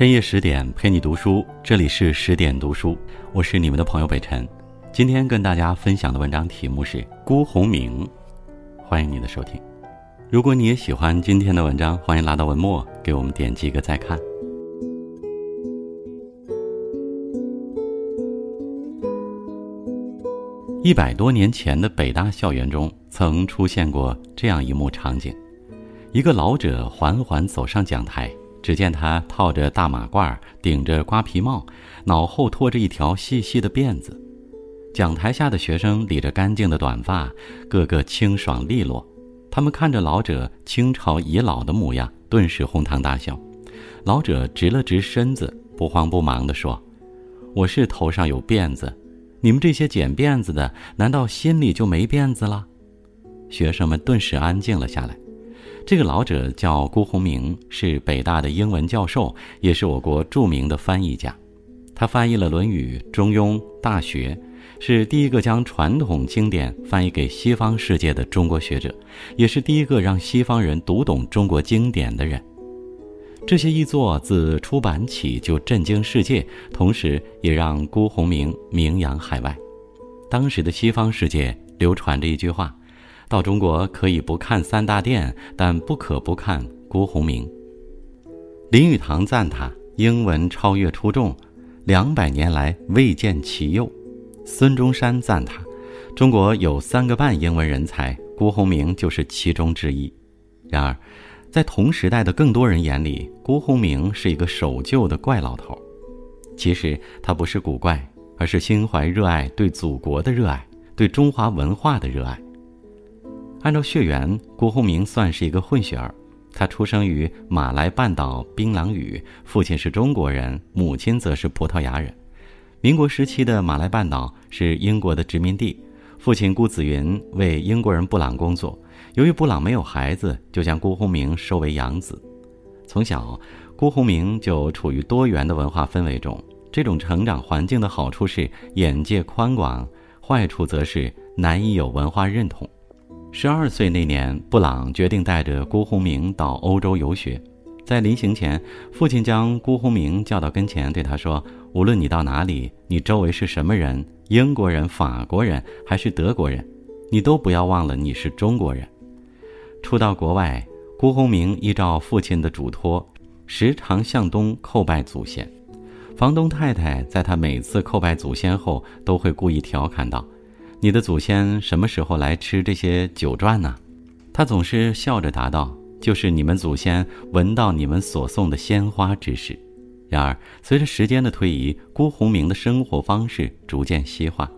深夜十点陪你读书，这里是十点读书，我是你们的朋友北辰。今天跟大家分享的文章题目是《辜鸿铭》，欢迎你的收听。如果你也喜欢今天的文章，欢迎拉到文末给我们点击一个再看。一百多年前的北大校园中，曾出现过这样一幕场景：一个老者缓缓走上讲台。只见他套着大马褂，顶着瓜皮帽，脑后拖着一条细细的辫子。讲台下的学生理着干净的短发，个个清爽利落。他们看着老者清朝遗老的模样，顿时哄堂大笑。老者直了直身子，不慌不忙地说：“我是头上有辫子，你们这些剪辫子的，难道心里就没辫子了？”学生们顿时安静了下来。这个老者叫辜鸿铭，是北大的英文教授，也是我国著名的翻译家。他翻译了《论语》《中庸》《大学》，是第一个将传统经典翻译给西方世界的中国学者，也是第一个让西方人读懂中国经典的人。这些译作自出版起就震惊世界，同时也让辜鸿铭名扬海外。当时的西方世界流传着一句话。到中国可以不看三大殿，但不可不看辜鸿铭。林语堂赞他英文超越出众，两百年来未见其右。孙中山赞他，中国有三个半英文人才，辜鸿铭就是其中之一。然而，在同时代的更多人眼里，辜鸿铭是一个守旧的怪老头。其实他不是古怪，而是心怀热爱，对祖国的热爱，对中华文化的热爱。按照血缘，辜鸿铭算是一个混血儿。他出生于马来半岛槟榔屿，父亲是中国人，母亲则是葡萄牙人。民国时期的马来半岛是英国的殖民地，父亲辜子云为英国人布朗工作。由于布朗没有孩子，就将辜鸿铭收为养子。从小，辜鸿铭就处于多元的文化氛围中。这种成长环境的好处是眼界宽广，坏处则是难以有文化认同。十二岁那年，布朗决定带着辜鸿铭到欧洲游学。在临行前，父亲将辜鸿铭叫到跟前，对他说：“无论你到哪里，你周围是什么人，英国人、法国人还是德国人，你都不要忘了你是中国人。”初到国外，辜鸿铭依照父亲的嘱托，时常向东叩拜祖先。房东太太在他每次叩拜祖先后，都会故意调侃道。你的祖先什么时候来吃这些酒馔呢？他总是笑着答道：“就是你们祖先闻到你们所送的鲜花之时。”然而，随着时间的推移，辜鸿铭的生活方式逐渐西化。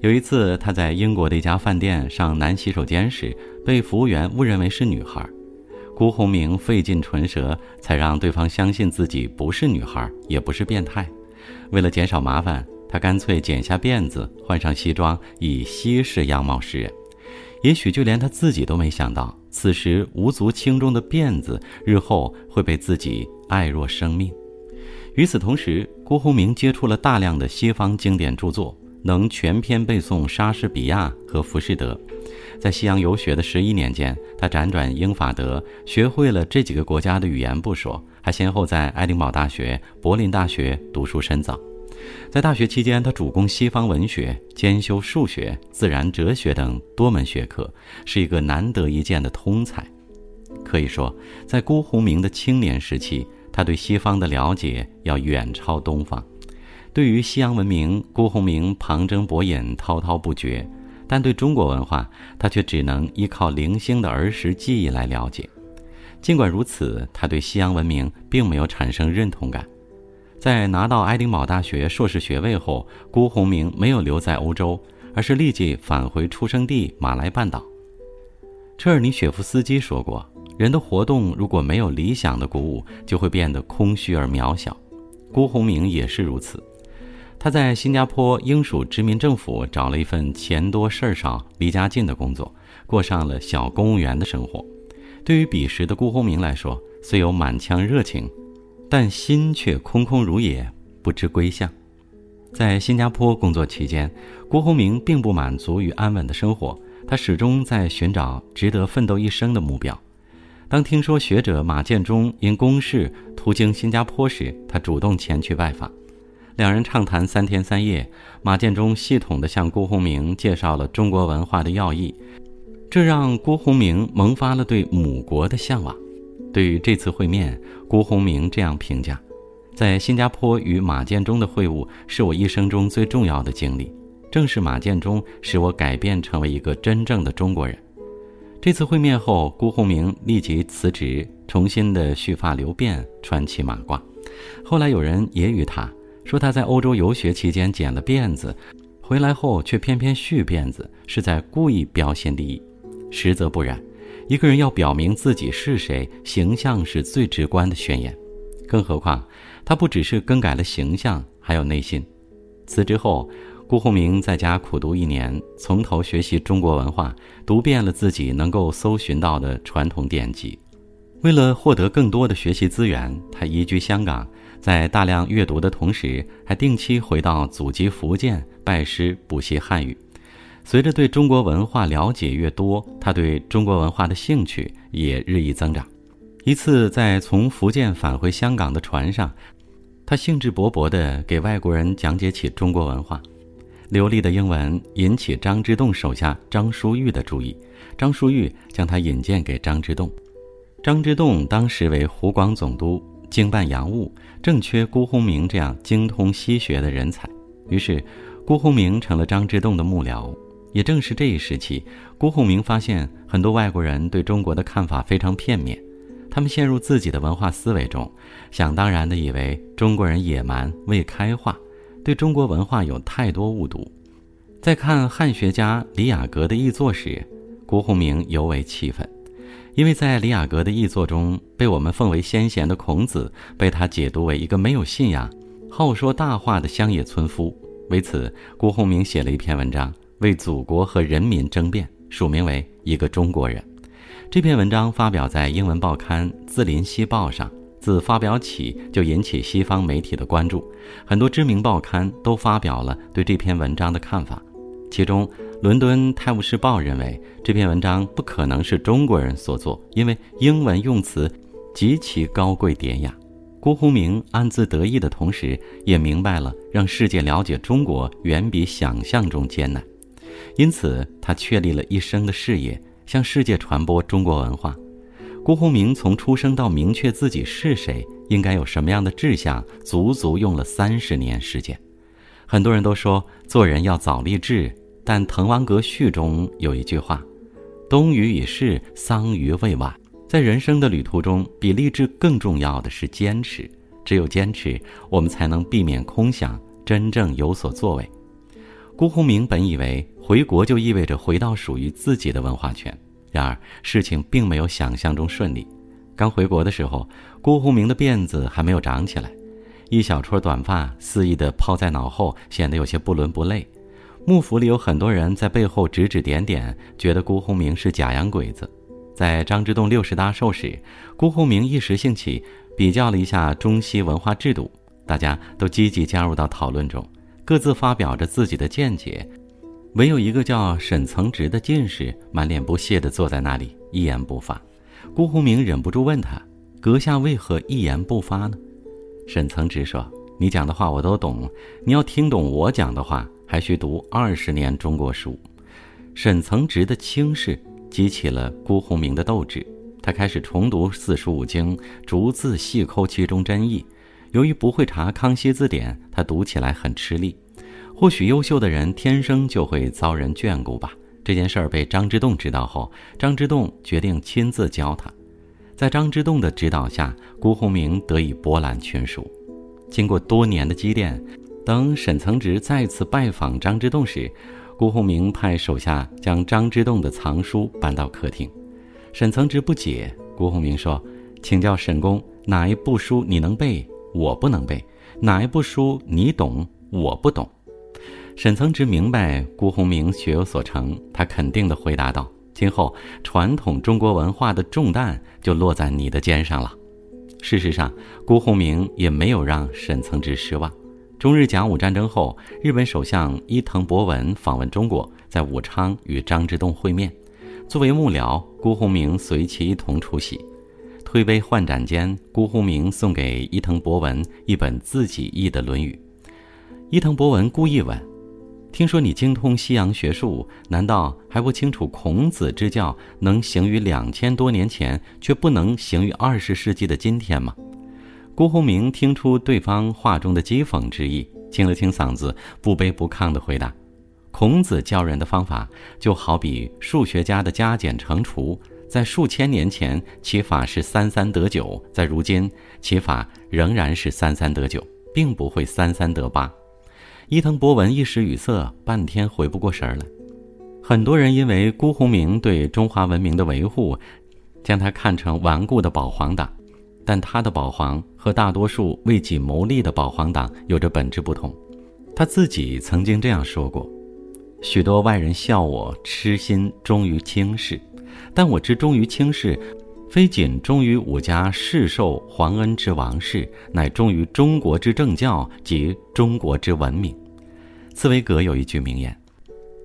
有一次，他在英国的一家饭店上男洗手间时，被服务员误认为是女孩。辜鸿铭费尽唇舌，才让对方相信自己不是女孩，也不是变态。为了减少麻烦。他干脆剪下辫子，换上西装，以西式样貌示人。也许就连他自己都没想到，此时无足轻重的辫子，日后会被自己爱若生命。与此同时，辜鸿铭接触了大量的西方经典著作，能全篇背诵莎士比亚和浮士德。在西洋游学的十一年间，他辗转英法德，学会了这几个国家的语言不说，还先后在爱丁堡大学、柏林大学读书深造。在大学期间，他主攻西方文学，兼修数学、自然哲学等多门学科，是一个难得一见的通才。可以说，在辜鸿铭的青年时期，他对西方的了解要远超东方。对于西洋文明，辜鸿铭旁征博引，滔滔不绝；但对中国文化，他却只能依靠零星的儿时记忆来了解。尽管如此，他对西洋文明并没有产生认同感。在拿到爱丁堡大学硕士学位后，辜鸿铭没有留在欧洲，而是立即返回出生地马来半岛。车尔尼雪夫斯基说过：“人的活动如果没有理想的鼓舞，就会变得空虚而渺小。”辜鸿铭也是如此。他在新加坡英属殖民政府找了一份钱多事儿少、离家近的工作，过上了小公务员的生活。对于彼时的辜鸿铭来说，虽有满腔热情。但心却空空如也，不知归向。在新加坡工作期间，辜鸿铭并不满足于安稳的生活，他始终在寻找值得奋斗一生的目标。当听说学者马建忠因公事途经新加坡时，他主动前去拜访。两人畅谈三天三夜，马建忠系统地向辜鸿铭介绍了中国文化的要义，这让辜鸿铭萌发了对母国的向往。对于这次会面，辜鸿铭这样评价：在新加坡与马建忠的会晤是我一生中最重要的经历，正是马建忠使我改变成为一个真正的中国人。这次会面后，辜鸿铭立即辞职，重新的蓄发留辫，穿起马褂。后来有人揶揄他。说他在欧洲游学期间剪了辫子，回来后却偏偏续辫子，是在故意标新立异。实则不然，一个人要表明自己是谁，形象是最直观的宣言。更何况，他不只是更改了形象，还有内心。辞职后，辜鸿铭在家苦读一年，从头学习中国文化，读遍了自己能够搜寻到的传统典籍。为了获得更多的学习资源，他移居香港。在大量阅读的同时，还定期回到祖籍福建拜师补习汉语。随着对中国文化了解越多，他对中国文化的兴趣也日益增长。一次在从福建返回香港的船上，他兴致勃勃地给外国人讲解起中国文化，流利的英文引起张之洞手下张叔玉的注意。张叔玉将他引荐给张之洞。张之洞当时为湖广总督。经办洋务，正缺辜鸿铭这样精通西学的人才，于是，辜鸿铭成了张之洞的幕僚。也正是这一时期，辜鸿铭发现很多外国人对中国的看法非常片面，他们陷入自己的文化思维中，想当然地以为中国人野蛮未开化，对中国文化有太多误读。在看汉学家李雅阁的译作时，辜鸿铭尤为气愤。因为在李雅阁的译作中，被我们奉为先贤的孔子，被他解读为一个没有信仰、好说大话的乡野村夫。为此，辜鸿铭写了一篇文章，为祖国和人民争辩，署名为“一个中国人”。这篇文章发表在英文报刊《字林西报》上，自发表起就引起西方媒体的关注，很多知名报刊都发表了对这篇文章的看法，其中。伦敦《泰晤士报》认为这篇文章不可能是中国人所作，因为英文用词极其高贵典雅。辜鸿铭暗自得意的同时，也明白了让世界了解中国远比想象中艰难，因此他确立了一生的事业，向世界传播中国文化。辜鸿铭从出生到明确自己是谁，应该有什么样的志向，足足用了三十年时间。很多人都说做人要早立志。但《滕王阁序》中有一句话：“冬雨已逝，桑榆未晚。”在人生的旅途中，比励志更重要的是坚持。只有坚持，我们才能避免空想，真正有所作为。辜鸿铭本以为回国就意味着回到属于自己的文化圈，然而事情并没有想象中顺利。刚回国的时候，辜鸿铭的辫子还没有长起来，一小撮短发肆意地抛在脑后，显得有些不伦不类。幕府里有很多人在背后指指点点，觉得辜鸿铭是假洋鬼子。在张之洞六十大寿时，辜鸿铭一时兴起，比较了一下中西文化制度，大家都积极加入到讨论中，各自发表着自己的见解。唯有一个叫沈曾植的进士，满脸不屑地坐在那里，一言不发。辜鸿铭忍不住问他：“阁下为何一言不发呢？”沈曾植说：“你讲的话我都懂，你要听懂我讲的话。”还需读二十年中国书，沈曾植的轻视激起了辜鸿铭的斗志。他开始重读四书五经，逐字细抠其中真意。由于不会查《康熙字典》，他读起来很吃力。或许优秀的人天生就会遭人眷顾吧。这件事儿被张之洞知道后，张之洞决定亲自教他。在张之洞的指导下，辜鸿铭得以博览群书。经过多年的积淀。等沈曾植再次拜访张之洞时，辜鸿铭派手下将张之洞的藏书搬到客厅。沈曾植不解，辜鸿铭说：“请教沈公，哪一部书你能背，我不能背；哪一部书你懂，我不懂。”沈曾植明白辜鸿铭学有所成，他肯定地回答道：“今后传统中国文化的重担就落在你的肩上了。”事实上，辜鸿铭也没有让沈曾植失望。中日甲午战争后，日本首相伊藤博文访问中国，在武昌与张之洞会面。作为幕僚，辜鸿铭随其一同出席。推杯换盏间，辜鸿铭送给伊藤博文一本自己译的《论语》。伊藤博文故意问：“听说你精通西洋学术，难道还不清楚孔子之教能行于两千多年前，却不能行于二十世纪的今天吗？”辜鸿铭听出对方话中的讥讽之意，清了清嗓子，不卑不亢地回答：“孔子教人的方法，就好比数学家的加减乘除。”在数千年前，其法是三三得九；在如今，其法仍然是三三得九，并不会三三得八。伊藤博文一时语塞，半天回不过神来。很多人因为辜鸿铭对中华文明的维护，将他看成顽固的保皇党，但他的保皇和大多数为己谋利的保皇党有着本质不同。他自己曾经这样说过：“许多外人笑我痴心忠于卿士。”但我之忠于卿士，非仅忠于吾家世受皇恩之王室，乃忠于中国之政教及中国之文明。茨威格有一句名言：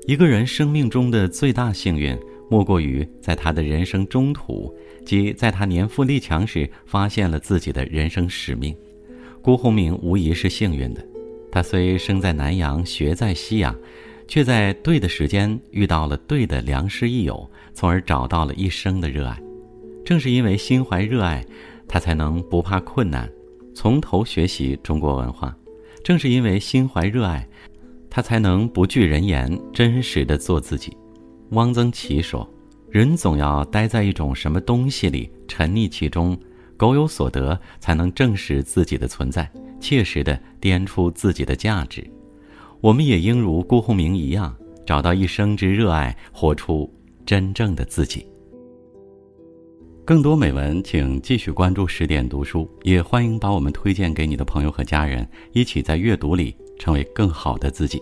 一个人生命中的最大幸运，莫过于在他的人生中途，即在他年富力强时，发现了自己的人生使命。辜鸿铭无疑是幸运的，他虽生在南阳，学在西洋。却在对的时间遇到了对的良师益友，从而找到了一生的热爱。正是因为心怀热爱，他才能不怕困难，从头学习中国文化。正是因为心怀热爱，他才能不惧人言，真实的做自己。汪曾祺说：“人总要待在一种什么东西里，沉溺其中，苟有所得，才能证实自己的存在，切实的掂出自己的价值。”我们也应如辜鸿铭一样，找到一生之热爱，活出真正的自己。更多美文，请继续关注十点读书，也欢迎把我们推荐给你的朋友和家人，一起在阅读里成为更好的自己。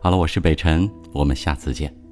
好了，我是北辰，我们下次见。